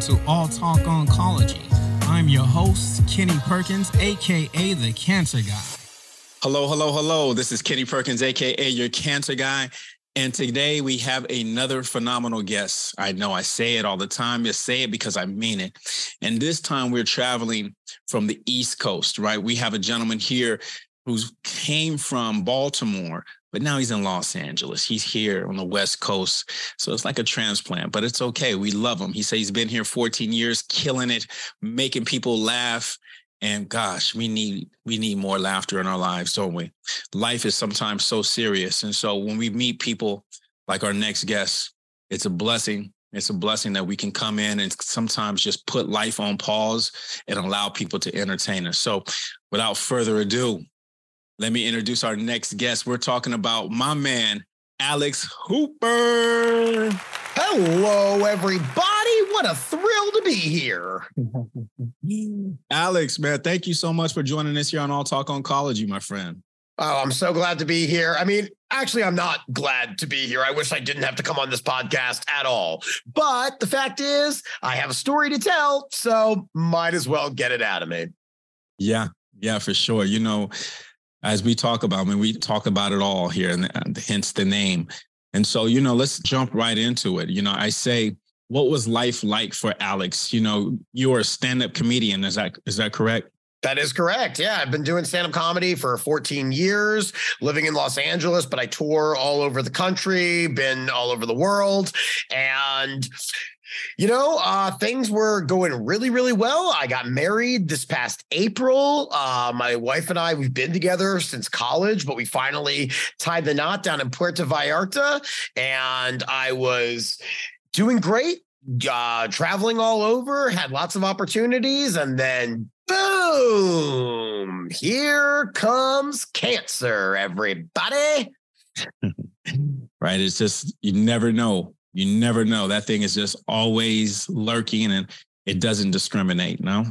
to All Talk Oncology. I'm your host, Kenny Perkins, aka the Cancer Guy. Hello, hello, hello. This is Kenny Perkins, aka your Cancer Guy. And today we have another phenomenal guest. I know I say it all the time, just say it because I mean it. And this time we're traveling from the East Coast, right? We have a gentleman here who came from Baltimore, but now he's in Los Angeles. He's here on the West Coast. So it's like a transplant, but it's okay. We love him. He says he's been here 14 years, killing it, making people laugh. And gosh, we need we need more laughter in our lives, don't we? Life is sometimes so serious. And so when we meet people like our next guest, it's a blessing. It's a blessing that we can come in and sometimes just put life on pause and allow people to entertain us. So without further ado, let me introduce our next guest. We're talking about my man, Alex Hooper. Hello, everybody. What a thrill to be here. Alex, man, thank you so much for joining us here on All Talk Oncology, my friend. Oh, I'm so glad to be here. I mean, actually, I'm not glad to be here. I wish I didn't have to come on this podcast at all. But the fact is, I have a story to tell, so might as well get it out of me. Yeah, yeah, for sure. You know, as we talk about, I mean, we talk about it all here, and hence the name. And so, you know, let's jump right into it. You know, I say, what was life like for Alex? You know, you are a stand-up comedian. Is that is that correct? That is correct. Yeah, I've been doing stand up comedy for 14 years, living in Los Angeles, but I tour all over the country, been all over the world. And you know, uh, things were going really, really well. I got married this past April. Uh, my wife and I, we've been together since college, but we finally tied the knot down in Puerto Vallarta. And I was doing great, uh, traveling all over, had lots of opportunities. And then, boom, here comes cancer, everybody. right. It's just, you never know you never know. That thing is just always lurking and it doesn't discriminate, no?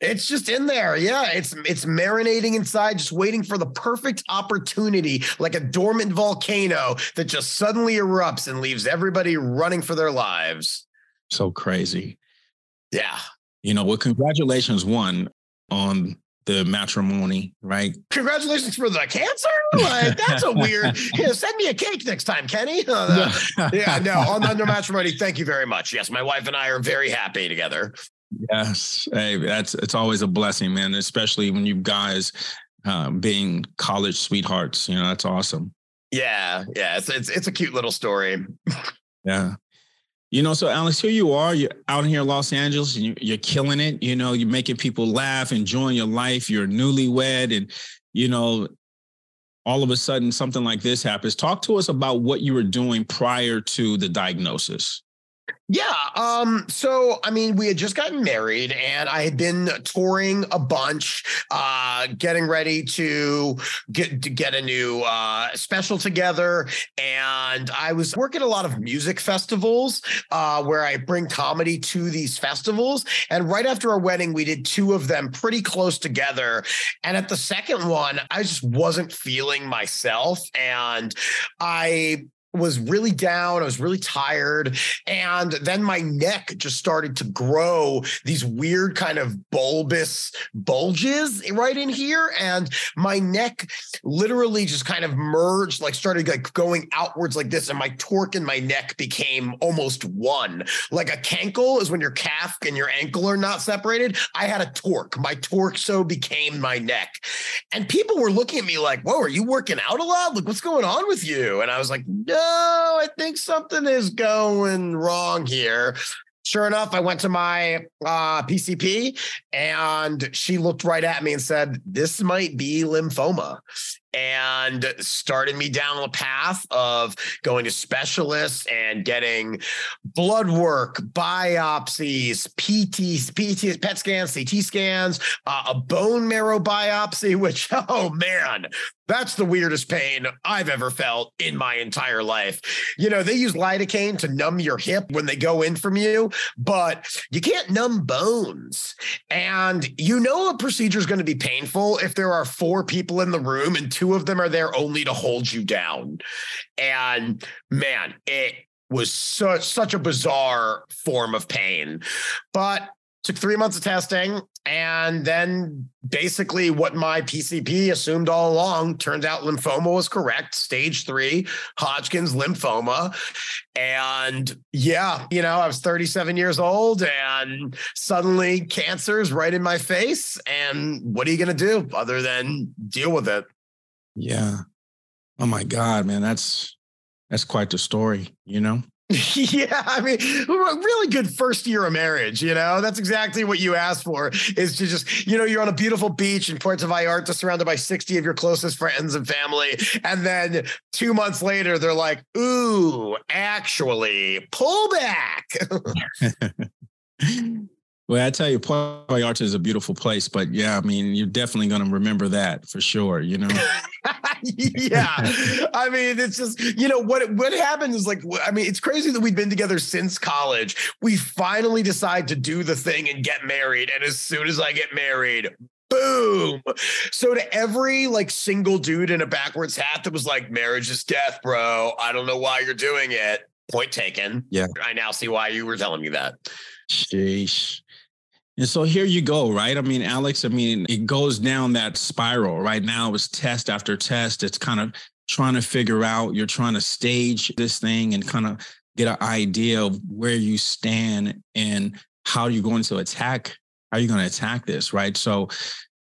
It's just in there. Yeah, it's it's marinating inside, just waiting for the perfect opportunity, like a dormant volcano that just suddenly erupts and leaves everybody running for their lives. So crazy. Yeah. You know, well, congratulations, one, on the matrimony, right? Congratulations for the cancer. Like that's a weird. yeah, send me a cake next time, Kenny. Uh, yeah, no, on the matrimony. Thank you very much. Yes, my wife and I are very happy together. Yes, hey, that's it's always a blessing, man. Especially when you guys uh, being college sweethearts. You know, that's awesome. Yeah, yeah, it's it's it's a cute little story. yeah. You know, so Alex, here you are. You're out here in Los Angeles, and you're killing it. You know, you're making people laugh, enjoying your life. You're newlywed, and you know, all of a sudden something like this happens. Talk to us about what you were doing prior to the diagnosis. Yeah. Um, so I mean, we had just gotten married and I had been touring a bunch, uh, getting ready to get to get a new uh special together. And I was working a lot of music festivals uh where I bring comedy to these festivals. And right after our wedding, we did two of them pretty close together. And at the second one, I just wasn't feeling myself. And I was really down. I was really tired. And then my neck just started to grow these weird kind of bulbous bulges right in here. And my neck literally just kind of merged, like started like going outwards like this. And my torque in my neck became almost one. Like a cankle is when your calf and your ankle are not separated. I had a torque. My torque so became my neck. And people were looking at me like, whoa, are you working out a lot? Like, what's going on with you? And I was like, no I think something is going wrong here. Sure enough, I went to my uh, PCP and she looked right at me and said, This might be lymphoma and started me down the path of going to specialists and getting blood work, biopsies, PTs, PTs, PET scans, CT scans, uh, a bone marrow biopsy, which, oh man, that's the weirdest pain I've ever felt in my entire life. You know, they use lidocaine to numb your hip when they go in from you, but you can't numb bones. And you know a procedure is going to be painful if there are four people in the room and two of them are there only to hold you down. And man, it was such such a bizarre form of pain. But took three months of testing and then basically what my pcp assumed all along turned out lymphoma was correct. Stage three hodgkin's lymphoma. And yeah you know i was 37 years old and suddenly cancer's right in my face. And what are you going to do other than deal with it? Yeah. Oh my god man that's that's quite the story you know yeah, I mean, really good first year of marriage. You know, that's exactly what you asked for is to just, you know, you're on a beautiful beach in Puerto Vallarta, surrounded by 60 of your closest friends and family. And then two months later, they're like, ooh, actually, pull back. Well, I tell you, Puerto Vallarta is a beautiful place, but yeah, I mean, you're definitely going to remember that for sure. You know. yeah, I mean, it's just you know what what happened is like I mean, it's crazy that we've been together since college. We finally decide to do the thing and get married, and as soon as I get married, boom. So to every like single dude in a backwards hat that was like, marriage is death, bro. I don't know why you're doing it. Point taken. Yeah. I now see why you were telling me that. Sheesh. And so here you go, right? I mean, Alex, I mean, it goes down that spiral. Right now, it's test after test. It's kind of trying to figure out, you're trying to stage this thing and kind of get an idea of where you stand and how you're going to attack, how you're going to attack this, right? So,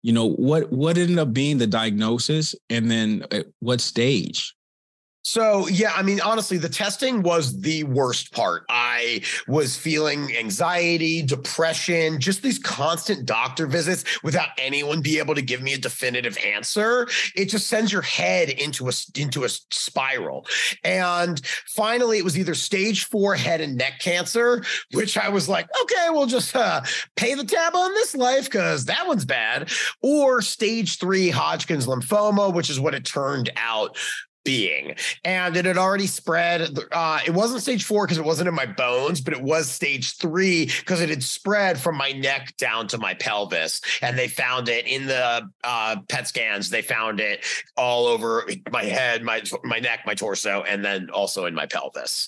you know, what what ended up being the diagnosis and then uh, what stage? So, yeah, I mean, honestly, the testing was the worst part. I was feeling anxiety, depression, just these constant doctor visits without anyone be able to give me a definitive answer. It just sends your head into a into a spiral. And finally, it was either stage 4 head and neck cancer, which I was like, okay, we'll just uh, pay the tab on this life cuz that one's bad, or stage 3 Hodgkin's lymphoma, which is what it turned out being. And it had already spread uh, it wasn't stage four because it wasn't in my bones but it was stage three because it had spread from my neck down to my pelvis. And they found it in the uh, pet scans. They found it all over my head my my neck my torso and then also in my pelvis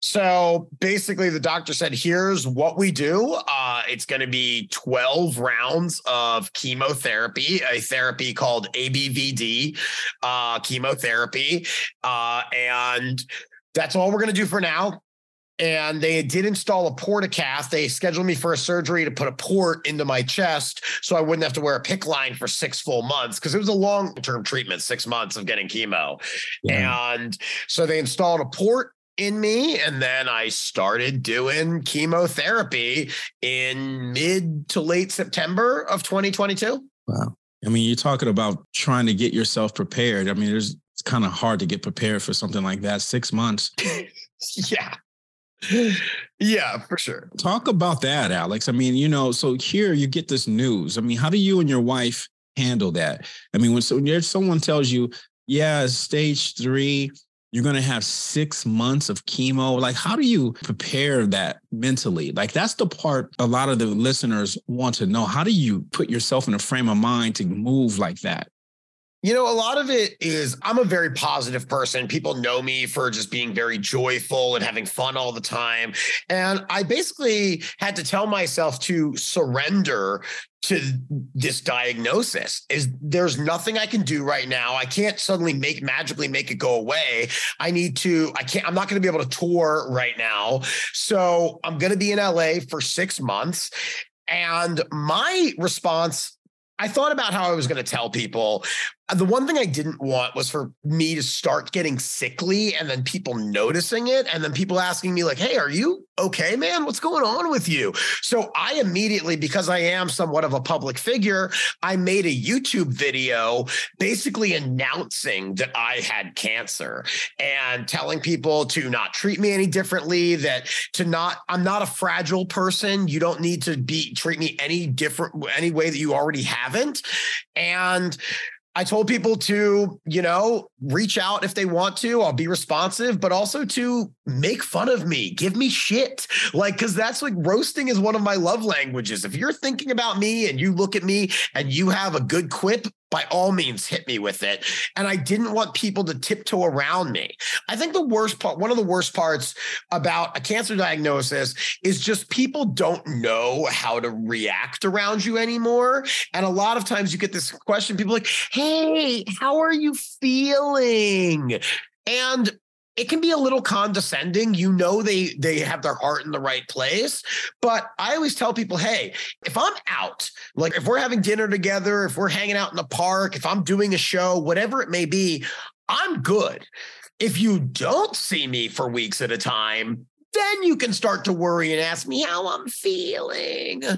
so basically, the doctor said, here's what we do. Uh, it's going to be 12 rounds of chemotherapy, a therapy called ABVD uh, chemotherapy. Uh, and that's all we're going to do for now. And they did install a portacath. They scheduled me for a surgery to put a port into my chest so I wouldn't have to wear a PICC line for six full months because it was a long term treatment, six months of getting chemo. Yeah. And so they installed a port in me. And then I started doing chemotherapy in mid to late September of 2022. Wow. I mean, you're talking about trying to get yourself prepared. I mean, there's it's kind of hard to get prepared for something like that. Six months. yeah. Yeah, for sure. Talk about that, Alex. I mean, you know, so here you get this news. I mean, how do you and your wife handle that? I mean, when, so when someone tells you, yeah, stage three, you're going to have six months of chemo. Like, how do you prepare that mentally? Like, that's the part a lot of the listeners want to know. How do you put yourself in a frame of mind to move like that? You know, a lot of it is I'm a very positive person. People know me for just being very joyful and having fun all the time. And I basically had to tell myself to surrender to this diagnosis is there's nothing I can do right now. I can't suddenly make magically make it go away. I need to I can't I'm not going to be able to tour right now. So I'm going to be in LA for 6 months and my response I thought about how I was going to tell people. Uh, the one thing I didn't want was for me to start getting sickly and then people noticing it and then people asking me like, "Hey, are you okay, man? What's going on with you?" So I immediately because I am somewhat of a public figure, I made a YouTube video basically announcing that I had cancer and telling people to not treat me any differently, that to not I'm not a fragile person. You don't need to be treat me any different any way that you already haven't. And I told people to, you know, reach out if they want to. I'll be responsive, but also to make fun of me, give me shit. Like, cause that's like roasting is one of my love languages. If you're thinking about me and you look at me and you have a good quip, by all means hit me with it. And I didn't want people to tiptoe around me. I think the worst part, one of the worst parts about a cancer diagnosis is just people don't know how to react around you anymore. And a lot of times you get this question, people like, Hey, how are you feeling? And it can be a little condescending. You know they they have their heart in the right place. But i always tell people hey if i'm out like if we're having dinner together if we're hanging out in the park if i'm doing a show whatever it may be i'm good. If you don't see me for weeks at a time then you can start to worry and ask me how i'm feeling.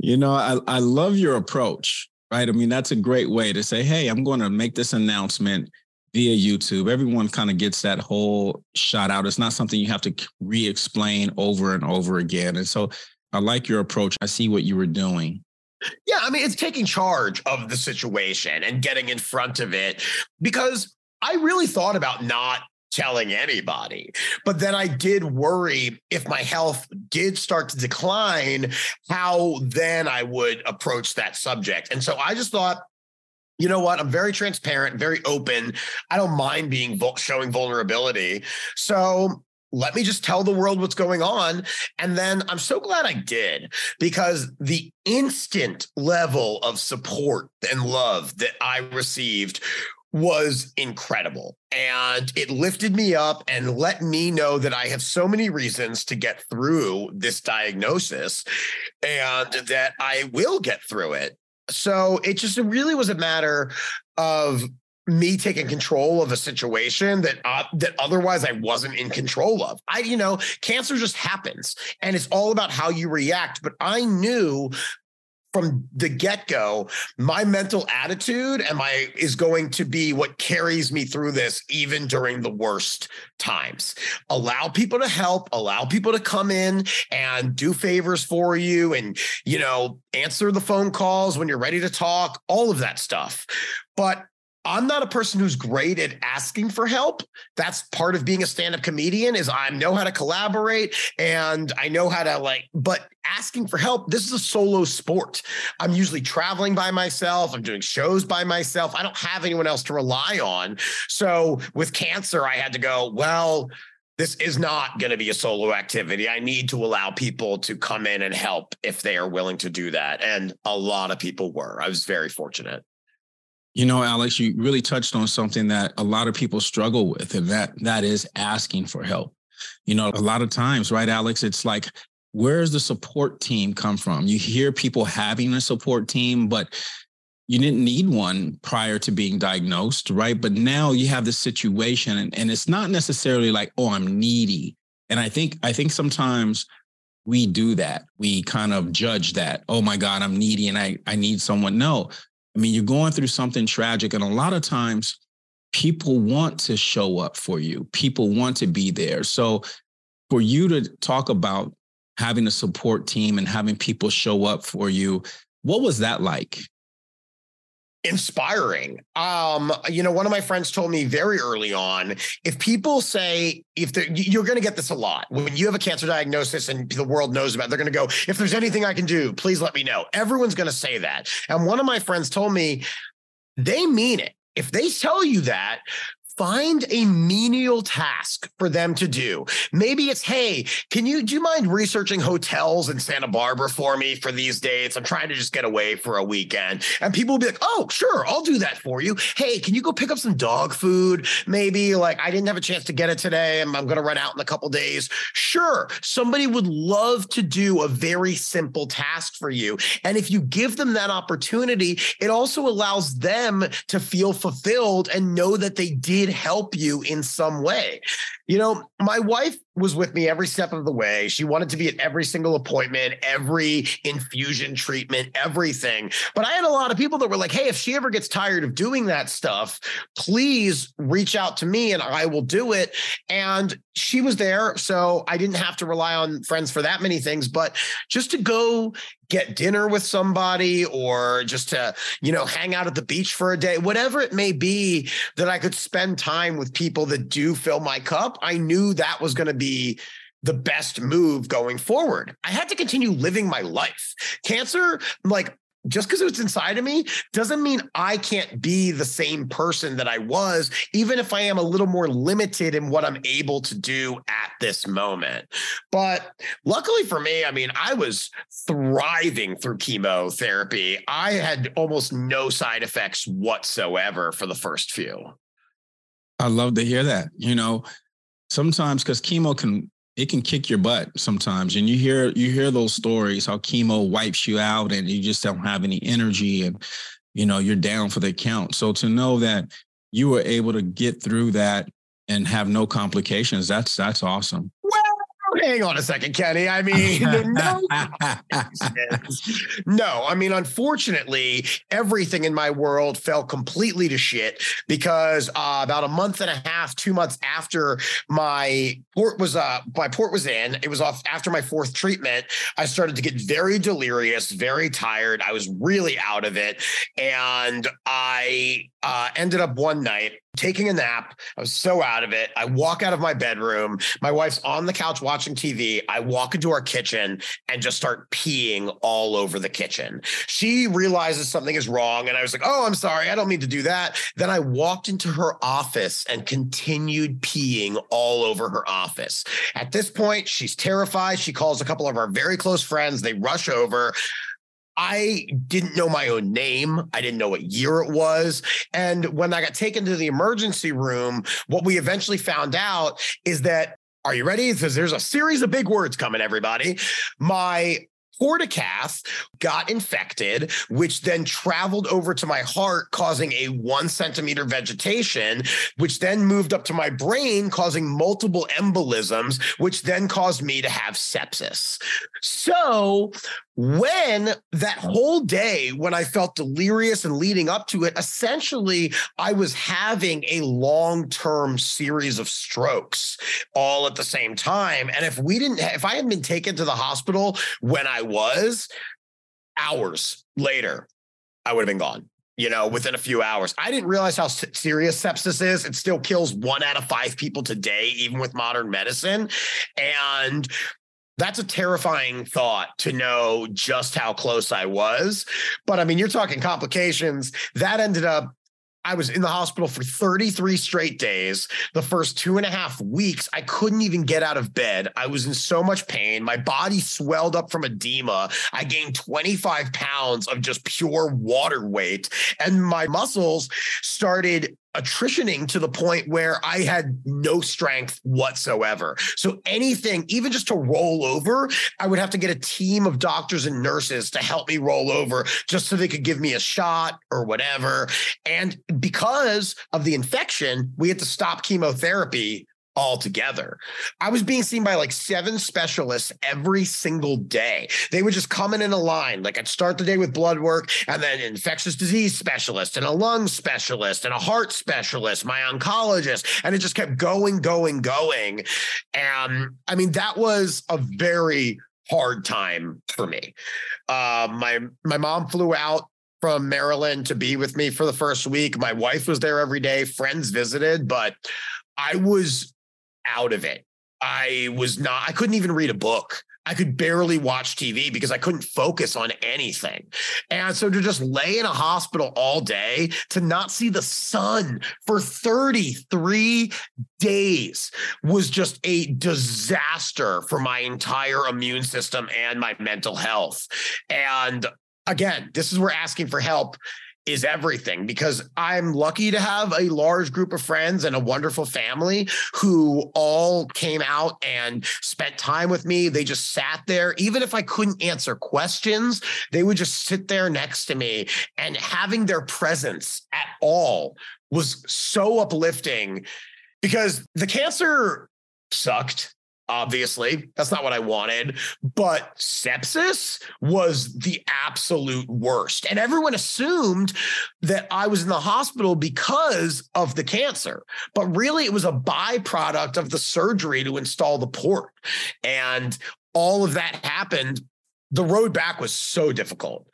You know i i love your approach right? I mean that's a great way to say hey i'm going to make this announcement via YouTube. Everyone kind of gets that whole shot out. It's not something you have to re explain over and over again. And so I like your approach. I see what you were doing. Yeah, I mean, it's taking charge of the situation and getting in front of it because I really thought about not telling anybody. But then I did worry if my health did start to decline, how then I would approach that subject. And so I just thought, you know what? I'm very transparent, very open. I don't mind being showing vulnerability. So let me just tell the world what's going on. And then I'm so glad I did because the instant level of support and love that I received was incredible. And it lifted me up and let me know that I have so many reasons to get through this diagnosis and that I will get through it. So it just really was a matter of me taking control of a situation that uh, that otherwise I wasn't in control of. I you know, cancer just happens and it's all about how you react, but I knew from the get-go my mental attitude and my is going to be what carries me through this even during the worst times. Allow people to help allow people to come in and do favors for you and you know answer the phone calls when you're ready to talk all of that stuff. But I'm not a person who's great at asking for help. That's part of being a stand-up comedian is I know how to collaborate and I know how to like but asking for help this is a solo sport. I'm usually traveling by myself, I'm doing shows by myself. I don't have anyone else to rely on. So with cancer I had to go, well, this is not going to be a solo activity. I need to allow people to come in and help if they are willing to do that. And a lot of people were. I was very fortunate. You know, Alex, you really touched on something that a lot of people struggle with, and that that is asking for help. You know, a lot of times, right, Alex, it's like, where's the support team come from? You hear people having a support team, but you didn't need one prior to being diagnosed, right? But now you have this situation, and, and it's not necessarily like, oh, I'm needy. And I think I think sometimes we do that. We kind of judge that, oh my God, I'm needy and I, I need someone. No, I mean, you're going through something tragic, and a lot of times people want to show up for you, people want to be there. So, for you to talk about having a support team and having people show up for you, what was that like? Inspiring. Um, you know, one of my friends told me very early on, if people say if you're going to get this a lot when you have a cancer diagnosis and the world knows about, it, they're going to go, if there's anything I can do, please let me know. Everyone's going to say that. And one of my friends told me they mean it. If they tell you that, find a menial task for them to do. Maybe it's, hey, can you do you mind researching hotels in Santa Barbara for me for these dates? I'm trying to just get away for a weekend. And people will be like, oh, sure, I'll do that for you. Hey, can you go pick up some dog food? Maybe like I didn't have a chance to get it today and I'm going to run out in a couple days. Sure, somebody would love to do a very simple task for you. And if you give them that opportunity, it also allows them to feel fulfilled and know that they did did help you in some way. You know, my wife was with me every step of the way. She wanted to be at every single appointment, every infusion treatment, everything. But I had a lot of people that were like, hey, if she ever gets tired of doing that stuff, please reach out to me and I will do it. And she was there. So I didn't have to rely on friends for that many things, but just to go get dinner with somebody or just to, you know, hang out at the beach for a day, whatever it may be that I could spend time with people that do fill my cup. I knew that was going to be the best move going forward. I had to continue living my life. Cancer, like just because it's inside of me doesn't mean I can't be the same person that I was, even if I am a little more limited in what I'm able to do at this moment. But luckily for me, I mean, I was thriving through chemotherapy. I had almost no side effects whatsoever for the first few. I love to hear that. You know, sometimes because chemo can it can kick your butt sometimes and you hear you hear those stories how chemo wipes you out and you just don't have any energy and you know you're down for the count. So to know that you were able to get through that and have no complications that's that's awesome hang on a second, Kenny. I mean, no, no, I mean, unfortunately, everything in my world fell completely to shit because uh, about a month and a half, two months after my port was uh my port was in, it was off after my fourth treatment. I started to get very delirious, very tired. I was really out of it, and I uh, ended up one night taking a nap. I was so out of it. I walk out of my bedroom. My wife's on the couch watching TV. I walk into our kitchen and just start peeing all over the kitchen. She realizes something is wrong. And I was like, oh, I'm sorry. I don't mean to do that. Then I walked into her office and continued peeing all over her office. At this point, she's terrified. She calls a couple of our very close friends. They rush over. I didn't know my own name. I didn't know what year it was. And when I got taken to the emergency room, what we eventually found out is that are you ready? Because there's a series of big words coming, everybody. My portacath got infected, which then traveled over to my heart, causing a one centimeter vegetation, which then moved up to my brain, causing multiple embolisms, which then caused me to have sepsis. So when that whole day when i felt delirious and leading up to it essentially i was having a long-term series of strokes all at the same time and if we didn't if i had been taken to the hospital when i was hours later i would have been gone you know, within a few hours. I didn't realize how serious sepsis is. It still kills one out of five people today, even with modern medicine. And that's a terrifying thought to know just how close I was. But I mean, you're talking complications. That ended up I was in the hospital for 33 straight days. The first two and a half weeks, I couldn't even get out of bed. I was in so much pain. My body swelled up from edema. I gained 25 pounds of just pure water weight, and my muscles started attritioning to the point where I had no strength whatsoever. So anything, even just to roll over, I would have to get a team of doctors and nurses to help me roll over just so they could give me a shot or whatever. And because of the infection, we had to stop chemotherapy altogether. I was being seen by like seven specialists every single day. They would just come in in a line. Like I'd start the day with blood work and then infectious disease specialist and a lung specialist and a heart specialist, my oncologist. And it just kept going, going, going. And I mean, that was a very hard time for me. Uh, my my mom flew out from Maryland to be with me for the first week. My wife was there every day. Friends visited, but I was out of it. I was not, I couldn't even read a book. I could barely watch TV because I couldn't focus on anything. And so to just lay in a hospital all day, to not see the sun for 33 days was just a disaster for my entire immune system and my mental health. And again, this is where asking for help is everything because I'm lucky to have a large group of friends and a wonderful family who all came out and spent time with me. They just sat there. Even if I couldn't answer questions, they would just sit there next to me and having their presence at all was so uplifting because the cancer sucked obviously. That's not what I wanted. But sepsis was the absolute worst. And everyone assumed that I was in the hospital because of the cancer. But really, it was a byproduct of the surgery to install the port. And all of that happened. The road back was so difficult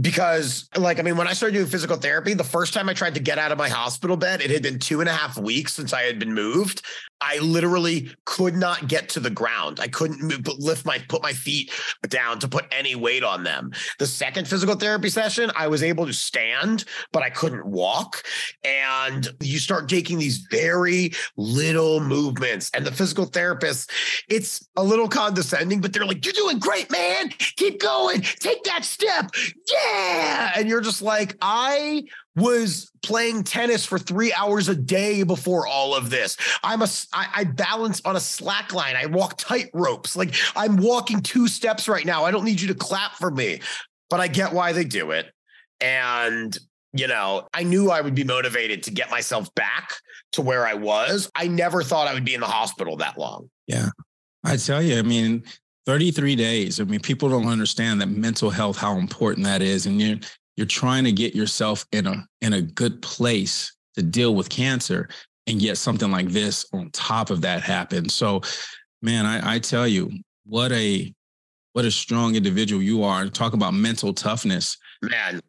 because like i mean when i started doing physical therapy the first time i tried to get out of my hospital bed it had been two and a half weeks since i had been moved I literally could not get to the ground. I couldn't lift my put my feet down to put any weight on them. The second physical therapy session, I was able to stand, but I couldn't walk. And you start taking these very little movements. And the physical therapist, it's a little condescending, but they're like, "You're doing great, man. Keep going. Take that step. Yeah." And you're just like, "I was playing tennis for three hours a day before all of this. I'm a I, I balance on a slack line. I walk tight ropes. Like I'm walking two steps right now. I don't need you to clap for me, but I get why they do it. And you know, I knew I would be motivated to get myself back to where I was. I never thought I would be in the hospital that long. Yeah. I tell you, I mean, 33 days. I mean, people don't understand that mental health, how important that is. And you're you're trying to get yourself in a in a good place to deal with cancer and yet something like this on top of that happens. So man I, I tell you what a what a strong individual you are. Talk about mental toughness. Man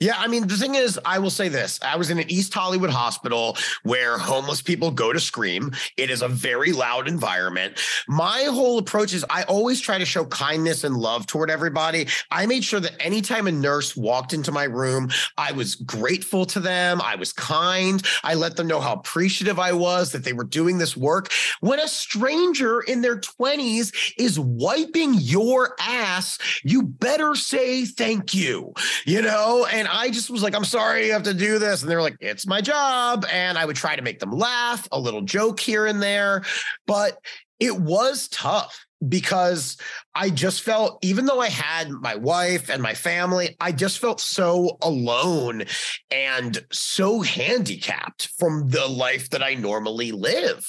yeah, I mean, the thing is, I will say this. I was in an East Hollywood hospital where homeless people go to scream. It is a very loud environment. My whole approach is I always try to show kindness and love toward everybody. I made sure that anytime a nurse walked into my room, I was grateful to them. I was kind. I let them know how appreciative I was that they were doing this work. When a stranger in their 20s is wiping your ass, you better say thank you, you know? And I just was like, I'm sorry you have to do this. And they were like, it's my job. And I would try to make them laugh, a little joke here and there. But it was tough because I just felt, even though I had my wife and my family, I just felt so alone and so handicapped from the life that I normally live.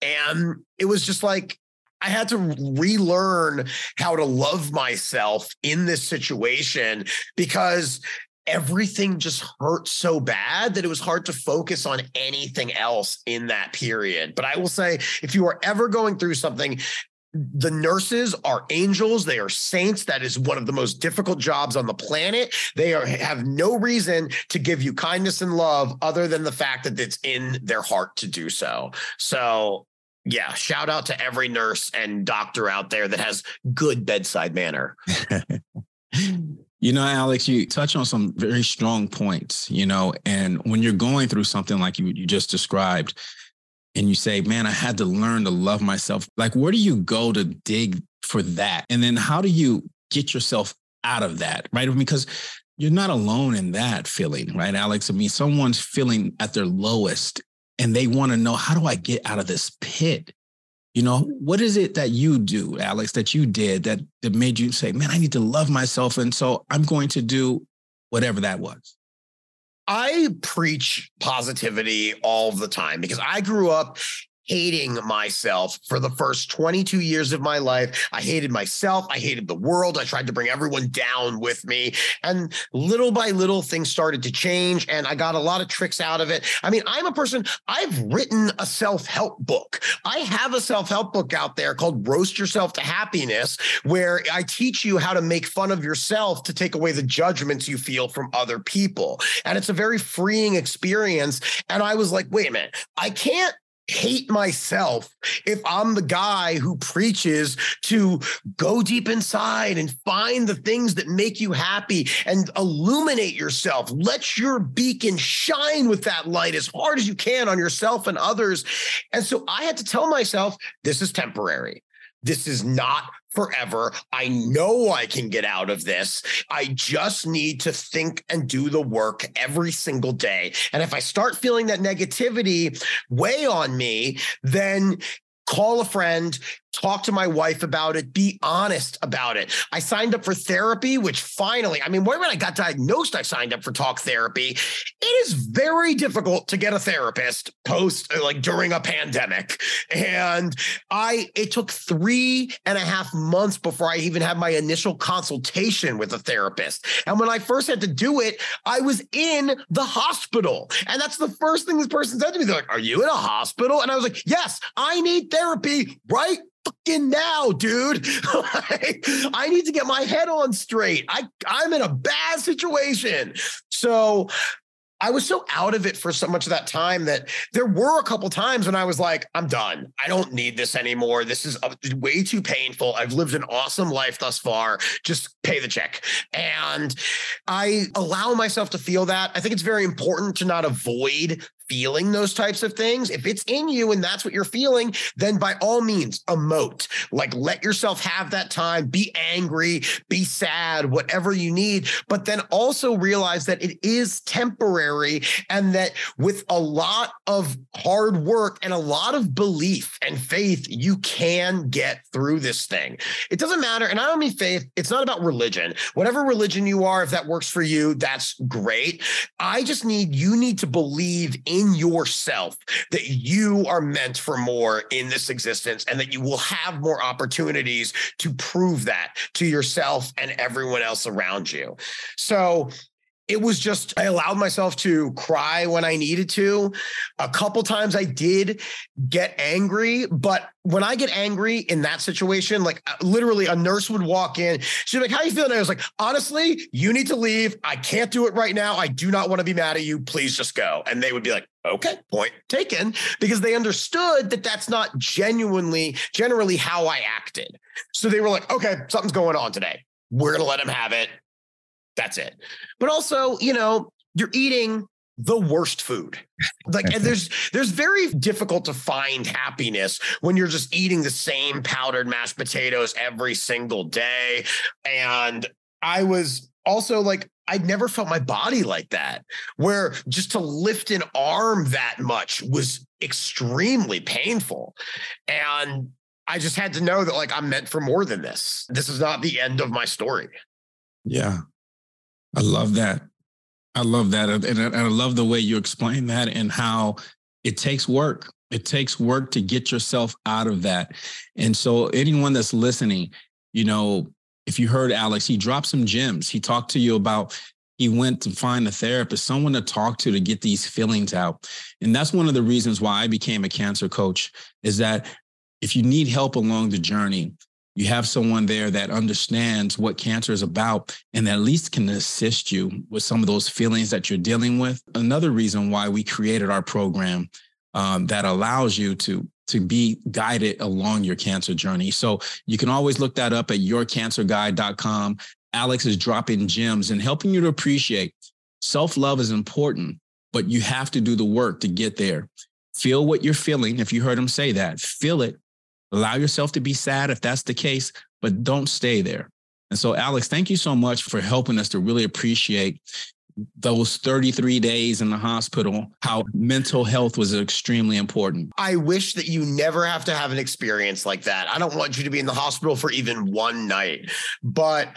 And it was just like, I had to relearn how to love myself in this situation because everything just hurt so bad that it was hard to focus on anything else in that period. But I will say, if you are ever going through something, the nurses are angels. They are saints. That is one of the most difficult jobs on the planet. They are have no reason to give you kindness and love other than the fact that it's in their heart to do so. So yeah shout out to every nurse and doctor out there that has good bedside manner You know, Alex, you touch on some very strong points, you know, and when you're going through something like you, you just described, and you say, man, I had to learn to love myself, like, where do you go to dig for that? And then how do you get yourself out of that, right? Because you're not alone in that feeling, right, Alex? I mean, someone's feeling at their lowest and they want to know, how do I get out of this pit? You know, what is it that you do, Alex, that you did that, that made you say, man, I need to love myself. And so I'm going to do whatever that was? I preach positivity all the time because I grew up hating myself for the first 22 years of my life. I hated myself. I hated the world. I tried to bring everyone down with me. And little by little, things started to change. And I got a lot of tricks out of it. I mean, I'm a person, I've written a self help book. I have a self help book out there called Roast Yourself to Happiness, where I teach you how to make fun of yourself to take away the judgments you feel from other people. And it's a very freeing experience. And I was like, wait a minute, I can't hate myself if I'm the guy who preaches to go deep inside and find the things that make you happy and illuminate yourself. Let your beacon shine with that light as hard as you can on yourself and others. And so I had to tell myself, this is temporary. This is not forever. I know I can get out of this. I just need to think and do the work every single day. And if I start feeling that negativity weigh on me, then call a friend, talk to my wife about it, be honest about it. I signed up for therapy, which finally, I mean, when I got diagnosed, I signed up for talk therapy. It is very difficult to get a therapist post, uh, like during a pandemic. And I, it took three and a half months before I even had my initial consultation with a therapist. And when I first had to do it, I was in the hospital. And that's the first thing this person said to me. They're like, Are you in a hospital? And I was like, Yes, I need therapy right fucking now, dude. I need to get my head on straight. I, I'm in a bad situation. So I was so out of it for so much of that time that there were a couple times when I was like, I'm done. I don't need this anymore. This is uh, way too painful. I've lived an awesome life thus far. Just pay the check. And I allow myself to feel that. I think it's very important to not avoid feeling those types of things, if it's in you and that's what you're feeling, then by all means, emote. Like let yourself have that time, be angry, be sad, whatever you need. But then also realize that it is temporary and that with a lot of hard work and a lot of belief and faith, you can get through this thing. It doesn't matter. And I don't mean faith, it's not about religion. Whatever religion you are, if that works for you, that's great. I just need, you need to believe in in yourself that you are meant for more in this existence and that you will have more opportunities to prove that to yourself and everyone else around you. So it was just I allowed myself to cry when I needed to. A couple times I did get angry, but when I get angry in that situation, like uh, literally a nurse would walk in, she'd be like, "How you feeling?" I was like, "Honestly, you need to leave. I can't do it right now. I do not want to be mad at you. Please just go." And they would be like, "Okay, point taken," because they understood that that's not genuinely generally how I acted. So they were like, "Okay, something's going on today. We're gonna let him have it." That's it. But also, you know, you're eating the worst food. Like and there's there's very difficult to find happiness when you're just eating the same powdered mashed potatoes every single day. And I was also like I'd never felt my body like that, where just to lift an arm that much was extremely painful. And I just had to know that like I'm meant for more than this. This is not the end of my story. Yeah. I love that. I love that. And I, love the way you explain that and how it takes work. It takes work to get yourself out of that. And so, anyone that's listening, you know, if you heard Alex, he dropped some gems. He talked to you about he went to find a therapist, someone to talk to to get these feelings out. And that's one of the reasons why I became a cancer coach is that if you need help along the journey, you have someone there that understands what cancer is about and at least can assist you with some of those feelings that you're dealing with. Another reason why we created our program um, that allows you to to be guided along your cancer journey. So you can always look that up at yourcancerguide.com. Alex is dropping gems and helping you to appreciate self love is important, but you have to do the work to get there. Feel what you're feeling. If you heard him say that, feel it Allow yourself to be sad if that's the case, but don't stay there. And so, Alex, thank you so much for helping us to really appreciate those 33 days in the hospital, how mental health was extremely important. I wish that you never have to have an experience like that. I don't want you to be in the hospital for even one night, but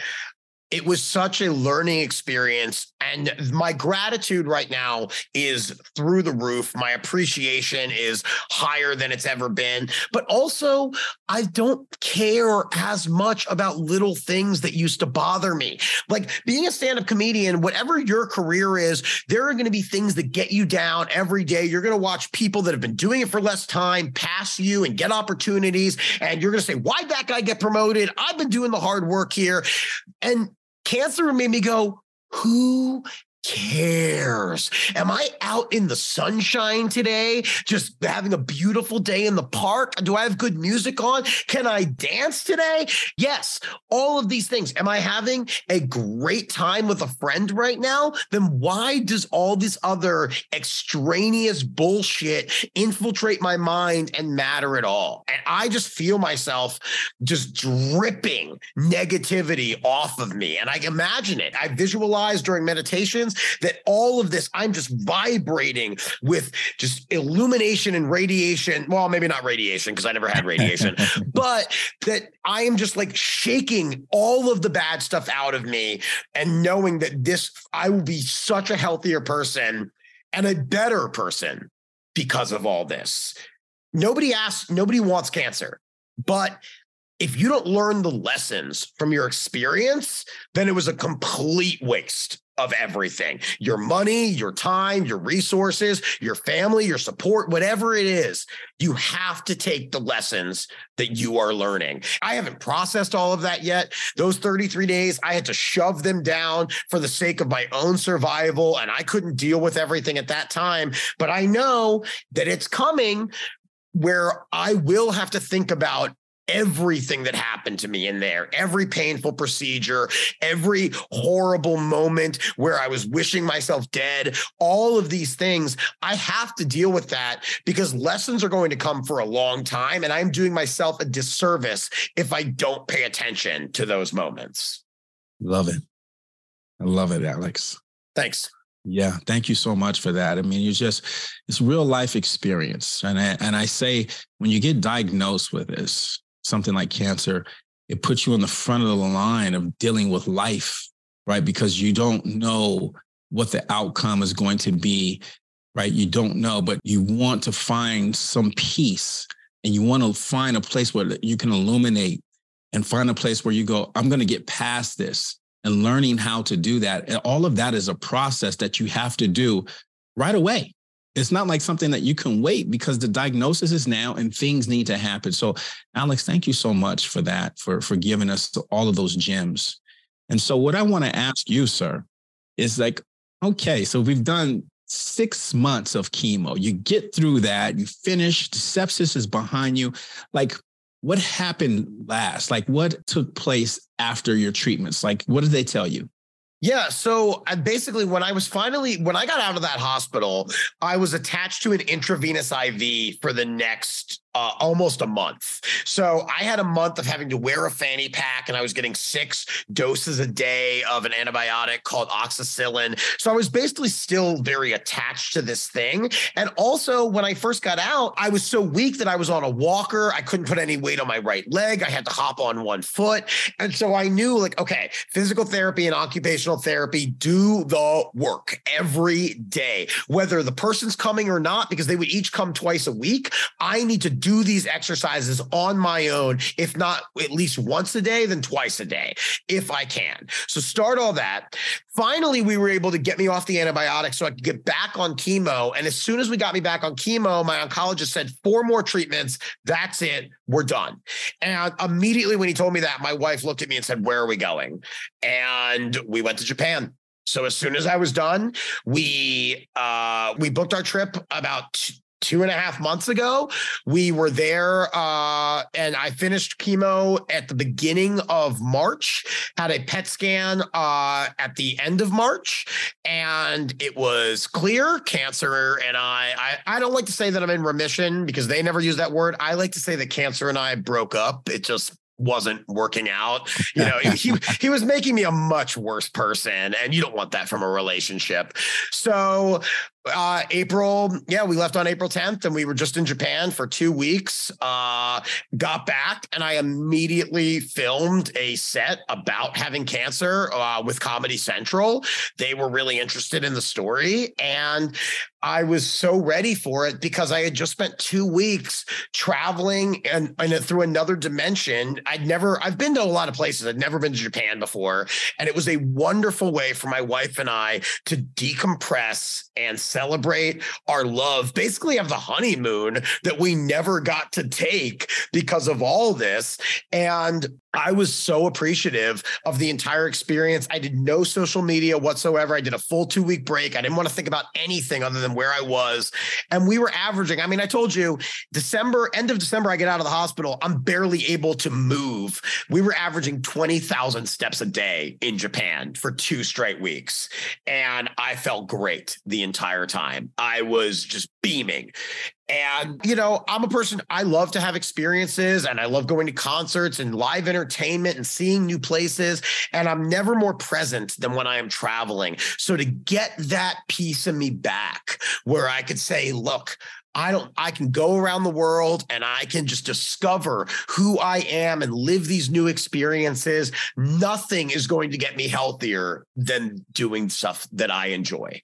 it was such a learning experience. And my gratitude right now is through the roof. My appreciation is higher than it's ever been. But also, I don't care as much about little things that used to bother me. Like being a stand up comedian, whatever your career is, there are going to be things that get you down every day. You're going to watch people that have been doing it for less time pass you and get opportunities. And you're going to say, why'd that guy get promoted? I've been doing the hard work here. And cancer made me go, who cares? Am I out in the sunshine today, just having a beautiful day in the park? Do I have good music on? Can I dance today? Yes, all of these things. Am I having a great time with a friend right now? Then why does all this other extraneous bullshit infiltrate my mind and matter at all? And I just feel myself just dripping negativity off of me. And I imagine it. I visualize during meditation lessons that all of this, I'm just vibrating with just illumination and radiation. Well, maybe not radiation because I never had radiation, but that I am just like shaking all of the bad stuff out of me and knowing that this, I will be such a healthier person and a better person because of all this. Nobody asks, nobody wants cancer, but if you don't learn the lessons from your experience, then it was a complete waste of everything your money, your time, your resources, your family, your support, whatever it is. You have to take the lessons that you are learning. I haven't processed all of that yet. Those 33 days, I had to shove them down for the sake of my own survival, and I couldn't deal with everything at that time. But I know that it's coming where I will have to think about everything that happened to me in there, every painful procedure, every horrible moment where I was wishing myself dead, all of these things, I have to deal with that because lessons are going to come for a long time. And I'm doing myself a disservice if I don't pay attention to those moments. Love it. I love it, Alex. Thanks. Yeah, thank you so much for that. I mean, you just it's real life experience, and I, and I say when you get diagnosed with this, something like cancer, it puts you on the front of the line of dealing with life, right? Because you don't know what the outcome is going to be, right? You don't know, but you want to find some peace and you want to find a place where you can illuminate and find a place where you go, I'm going to get past this and learning how to do that. And all of that is a process that you have to do right away it's not like something that you can wait because the diagnosis is now and things need to happen. So, Alex, thank you so much for that, for, for giving us all of those gems. And so, what I want to ask you, sir, is like, okay, so we've done six months of chemo. You get through that, you finish, the sepsis is behind you. Like, what happened last? Like, what took place after your treatments? Like, what did they tell you? Yeah. So basically, when I was finally, when I got out of that hospital, I was attached to an intravenous IV for the next uh, almost a month. So I had a month of having to wear a fanny pack and I was getting six doses a day of an antibiotic called oxacillin. So I was basically still very attached to this thing. And also, when I first got out, I was so weak that I was on a walker. I couldn't put any weight on my right leg. I had to hop on one foot. And so I knew, like, okay, physical therapy and occupational therapy do the work every day, whether the person's coming or not, because they would each come twice a week. I need to do these exercises on my own, if not at least once a day, then twice a day, if I can. So start all that. Finally, we were able to get me off the antibiotics so I could get back on chemo. And as soon as we got me back on chemo, my oncologist said, four more treatments. That's it. We're done. And immediately when he told me that, my wife looked at me and said, Where are we going? And we went to Japan. So as soon as I was done, we uh, we booked our trip about two and a half months ago. We were there, uh, and I finished chemo at the beginning of March. Had a PET scan uh, at the end of March, and it was clear cancer. And I, I, I don't like to say that I'm in remission because they never use that word. I like to say that cancer and I broke up. It just wasn't working out. You know, he he was making me a much worse person, and you don't want that from a relationship. So uh April, yeah, we left on April 10th and we were just in Japan for two weeks. Uh got back and I immediately filmed a set about having cancer uh with Comedy Central. They were really interested in the story and I was so ready for it because I had just spent two weeks traveling and, and through another dimension. I'd never, I've been to a lot of places. I'd never been to Japan before. And it was a wonderful way for my wife and I to decompress and celebrate our love, basically have the honeymoon that we never got to take because of all this. And I was so appreciative of the entire experience. I did no social media whatsoever. I did a full two week break. I didn't want to think about anything other than where I was. And we were averaging, I mean, I told you, December, end of December, I get out of the hospital. I'm barely able to move. We were averaging 20,000 steps a day in Japan for two straight weeks. And I felt great the entire time. I was just beaming. And, you know, I'm a person, I love to have experiences and I love going to concerts and live entertainment and seeing new places. And I'm never more present than when I am traveling. So to get that piece of me back where I could say, look, I don't, I can go around the world and I can just discover who I am and live these new experiences. Nothing is going to get me healthier than doing stuff that I enjoy.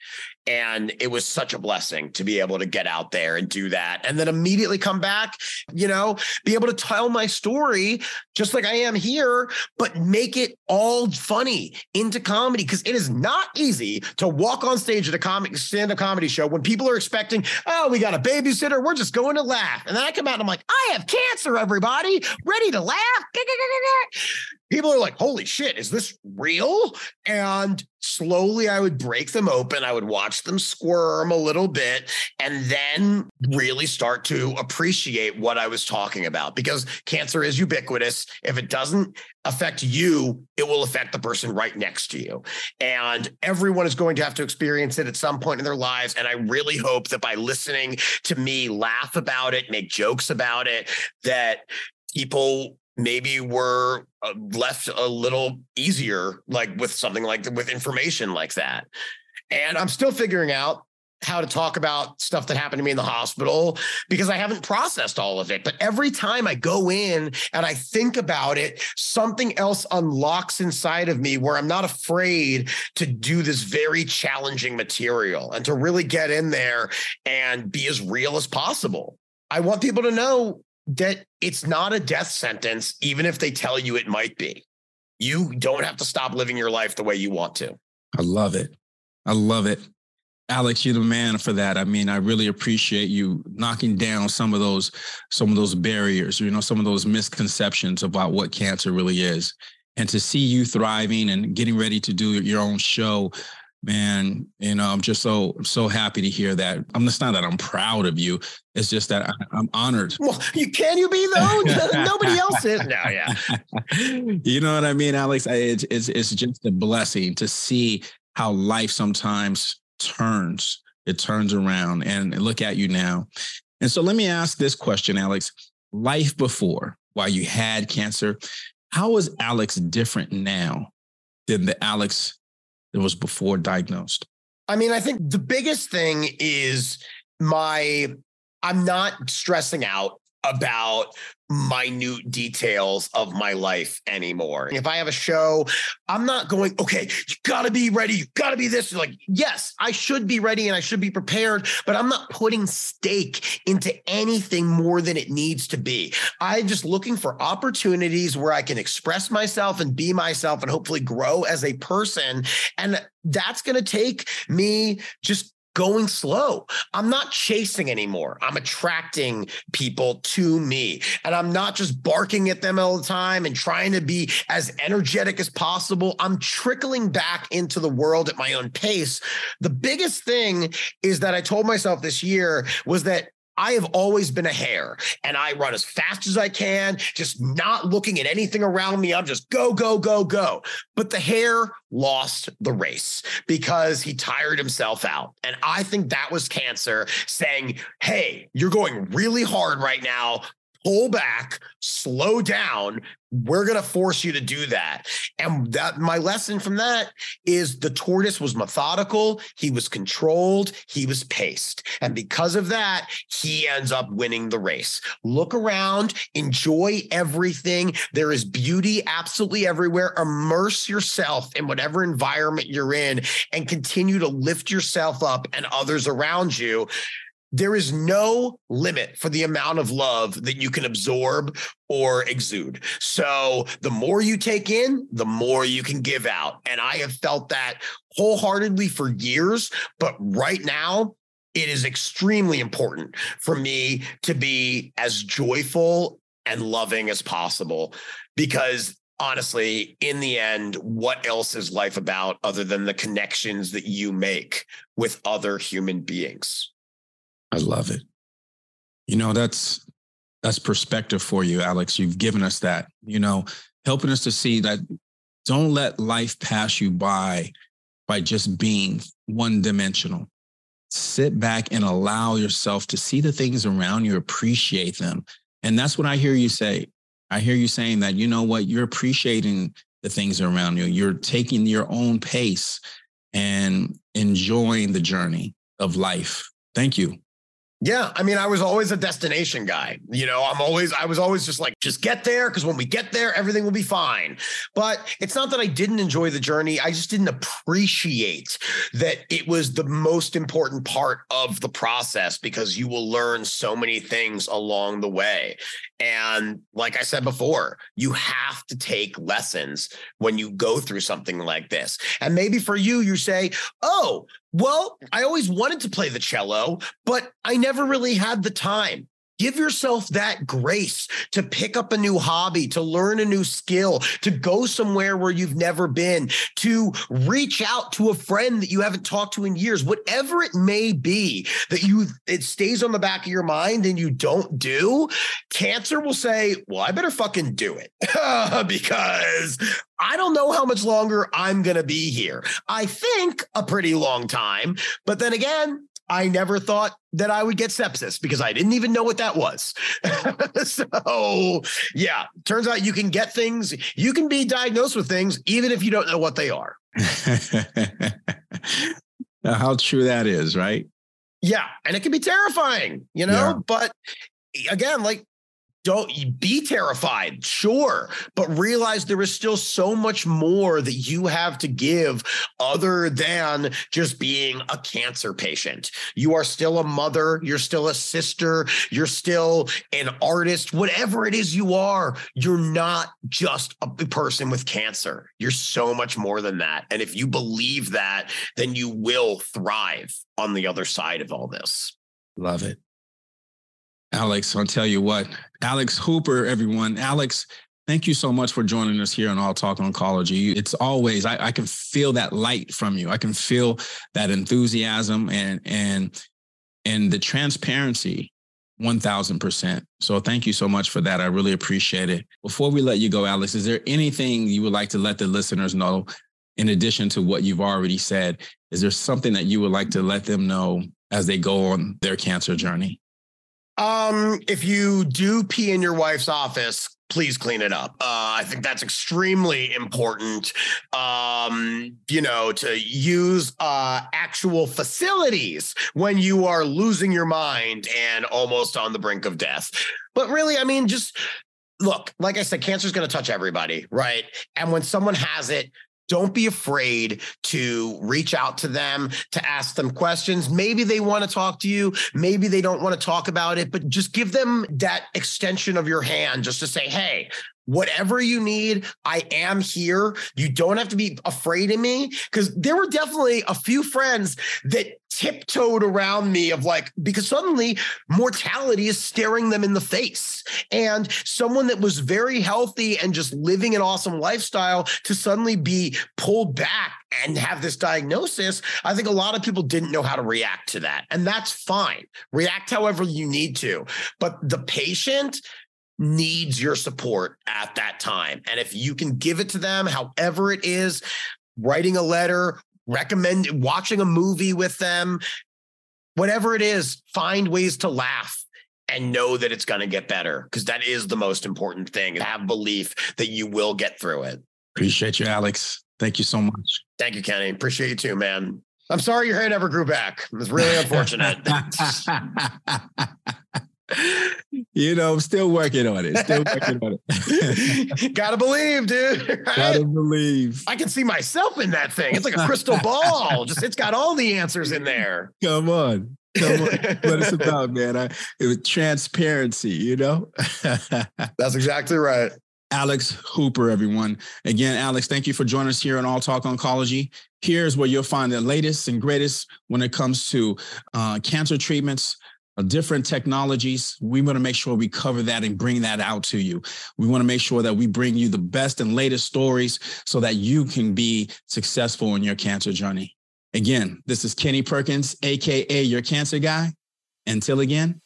And it was such a blessing to be able to get out there and do that. And then immediately come back, you know, be able to tell my story just like I am here, but make it all funny into comedy. Cause it is not easy to walk on stage at a comic stand up comedy show when people are expecting, oh, we got a babysitter. We're just going to laugh. And then I come out and I'm like, I have cancer, everybody, ready to laugh. People are like, holy shit, is this real? And slowly I would break them open. I would watch them squirm a little bit and then really start to appreciate what I was talking about because cancer is ubiquitous. If it doesn't affect you, it will affect the person right next to you. And everyone is going to have to experience it at some point in their lives. And I really hope that by listening to me laugh about it, make jokes about it, that people maybe were uh, left a little easier like with something like with information like that and i'm still figuring out how to talk about stuff that happened to me in the hospital because I haven't processed all of it. But every time I go in and I think about it, something else unlocks inside of me where I'm not afraid to do this very challenging material and to really get in there and be as real as possible. I want people to know that it's not a death sentence, even if they tell you it might be. You don't have to stop living your life the way you want to. I love it. I love it. Alex, you're the man for that. I mean, I really appreciate you knocking down some of those some of those barriers, you know, some of those misconceptions about what cancer really is. And to see you thriving and getting ready to do your own show man, you know, I'm just so I'm so happy to hear that. I'm just not that I'm proud of you. It's just that I, am honored. Well, you can you be though? Nobody else is. No, yeah. you know what I mean, Alex? It's it's it's just a blessing to see how life sometimes turns. It turns around and look at you now. And so let me ask this question, Alex. Life before, while you had cancer, how is Alex different now than the Alex that was before diagnosed? I mean, I think the biggest thing is my I'm not stressing out about minute details of my life anymore. If I have a show, I'm not going, okay, you gotta be ready. You gotta be this. You're Like, yes, I should be ready and I should be prepared, but I'm not putting stake into anything more than it needs to be. I'm just looking for opportunities where I can express myself and be myself and hopefully grow as a person. And that's going to take me just going slow. I'm not chasing anymore. I'm attracting people to me. And I'm not just barking at them all the time and trying to be as energetic as possible. I'm trickling back into the world at my own pace. The biggest thing is that I told myself this year was that I have always been a hare and I run as fast as I can, just not looking at anything around me. I'm just go, go, go, go. But the hare lost the race because he tired himself out. And I think that was cancer saying, Hey, you're going really hard right now pull back, slow down. We're going to force you to do that. And that my lesson from that is the tortoise was methodical, he was controlled, he was paced. And because of that, he ends up winning the race. Look around, enjoy everything. There is beauty absolutely everywhere. Immerse yourself in whatever environment you're in and continue to lift yourself up and others around you there is no limit for the amount of love that you can absorb or exude. So the more you take in, the more you can give out. And I have felt that wholeheartedly for years. But right now, it is extremely important for me to be as joyful and loving as possible because honestly, in the end, what else is life about other than the connections that you make with other human beings? I love it. You know, that's that's perspective for you, Alex. You've given us that, you know, helping us to see that don't let life pass you by by just being one dimensional. sit back and allow yourself to see the things around you, appreciate them. And that's what I hear you say. I hear you saying that, you know what, you're appreciating the things around you. You're taking your own pace and enjoying the journey of life. Thank you. Yeah, I mean, I was always a destination guy. You know, I'm always, I was always just like, just get there because when we get there, everything will be fine. But it's not that I didn't enjoy the journey. I just didn't appreciate that it was the most important part of the process because you will learn so many things along the way. And like I said before, you have to take lessons when you go through something like this. And maybe for you, you say, oh, well, I always wanted to play the cello, but I never really had the time. Give yourself that grace to pick up a new hobby, to learn a new skill, to go somewhere where you've never been, to reach out to a friend that you haven't talked to in years, whatever it may be that you it stays on the back of your mind and you don't do. Cancer will say, "Well, I better fucking do it." because I don't know how much longer I'm going to be here. I think a pretty long time, but then again, I never thought that I would get sepsis because I didn't even know what that was. so, yeah, turns out you can get things, you can be diagnosed with things even if you don't know what they are. how true that is, right? Yeah, and it can be terrifying, you know, yeah. but again, like don't be terrified, sure, but realize there is still so much more that you have to give other than just being a cancer patient. You are still a mother, you're still a sister, you're still an artist, whatever it is you are, you're not just a person with cancer. You're so much more than that. And if you believe that, then you will thrive on the other side of all this. Love it. Alex, I'll tell you what, Alex Hooper, everyone. Alex, thank you so much for joining us here on All Talk Oncology. It's always I, I can feel that light from you. I can feel that enthusiasm and and and the transparency 1000%. So thank you so much for that. I really appreciate it. Before we let you go, Alex, is there anything you would like to let the listeners know in addition to what you've already said? Is there something that you would like to let them know as they go on their cancer journey? Um, if you do pee in your wife's office, please clean it up. Uh, I think that's extremely important. Um, you know, to use uh, actual facilities when you are losing your mind and almost on the brink of death. But really, I mean, just look, like I said, cancer is going to touch everybody, right? And when someone has it, don't be afraid to reach out to them, to ask them questions. Maybe they want to talk to you. Maybe they don't want to talk about it, but just give them that extension of your hand just to say, hey, whatever you need, I am here. You don't have to be afraid of me. Cause there were definitely a few friends that tiptoed around me of like, because suddenly mortality is staring them in the face. And someone that was very healthy and just living an awesome lifestyle to suddenly be pulled back and have this diagnosis, I think a lot of people didn't know how to react to that. And that's fine. React however you need to. But the patient, needs your support at that time. And if you can give it to them, however it is, writing a letter, recommend watching a movie with them, whatever it is, find ways to laugh and know that it's going to get better because that is the most important thing. Have belief that you will get through it. Appreciate you, Alex. Thank you so much. Thank you, Kenny. Appreciate you too, man. I'm sorry your hair never grew back. It was really unfortunate. you know, I'm still working on it. Still working on it. Gotta believe, dude. Right? Gotta believe. I can see myself in that thing. It's like a crystal ball. Just it's got all the answers in there. Come on. Come on. what it's about, man. I, it was transparency, you know? That's exactly right. Alex Hooper, everyone. Again, Alex, thank you for joining us here on All Talk Oncology. Here's where you'll find the latest and greatest when it comes to uh, cancer treatments, Uh, different technologies. We want to make sure we cover that and bring that out to you. We want to make sure that we bring you the best and latest stories so that you can be successful in your cancer journey. Again, this is Kenny Perkins, AKA your cancer guy. Until again,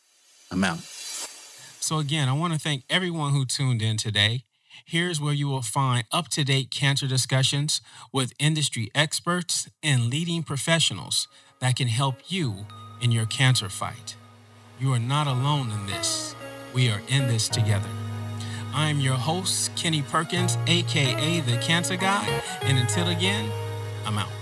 I'm out. So, again, I want to thank everyone who tuned in today. Here's where you will find up to date cancer discussions with industry experts and leading professionals that can help you in your cancer fight. You are not alone in this. We are in this together. I'm your host, Kenny Perkins, aka The Cancer Guy, and until again, I'm out.